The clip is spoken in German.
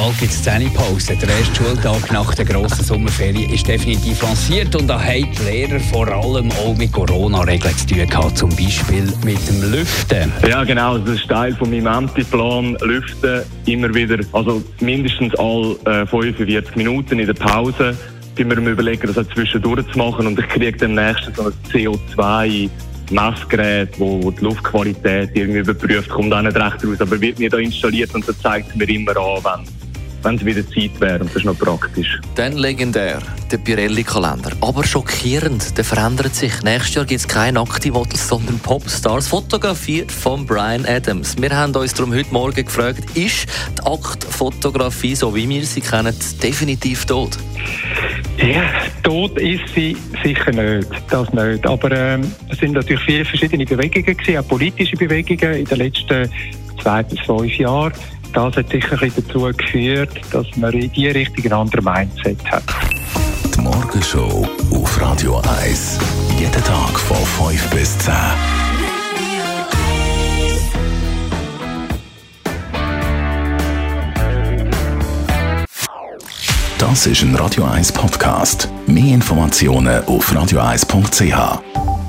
bald gibt es Pause. Der erste Schultag nach der grossen Sommerferien ist definitiv lanciert und da haben die Lehrer vor allem auch mit Corona-Regeln zu tun gehabt, zum Beispiel mit dem Lüften. Ja, genau, das ist Teil von meinem Antiplan. Lüften immer wieder, also mindestens alle äh, 45 Minuten in der Pause sind wir überlegen, das auch zwischendurch zu machen und ich kriege demnächst so ein CO2 Messgerät, wo, die Luftqualität irgendwie überprüft, kommt auch nicht recht raus, aber wird mir da installiert und das zeigt mir immer an, wenn wenn es wieder Zeit wäre. Und das ist noch praktisch. Dann legendär, der Pirelli-Kalender. Aber schockierend, der verändert sich. Nächstes Jahr gibt es keine Aktivotels, sondern Popstars. Fotografiert von Brian Adams. Wir haben uns darum heute Morgen gefragt, ist die Aktfotografie, so wie wir sie kennen, definitiv tot? Ja, tot ist sie sicher nicht, das nicht. Aber ähm, es sind natürlich viele verschiedene Bewegungen gewesen, auch politische Bewegungen in den letzten zwei bis fünf Jahren. Das hat sicher dazu geführt, dass man in die Richtung ein anderes Mindset hat. Die Morgenshow auf Radio 1. Jeden Tag von 5 bis 10. Das ist ein Radio 1 Podcast. Mehr Informationen auf radio1.ch.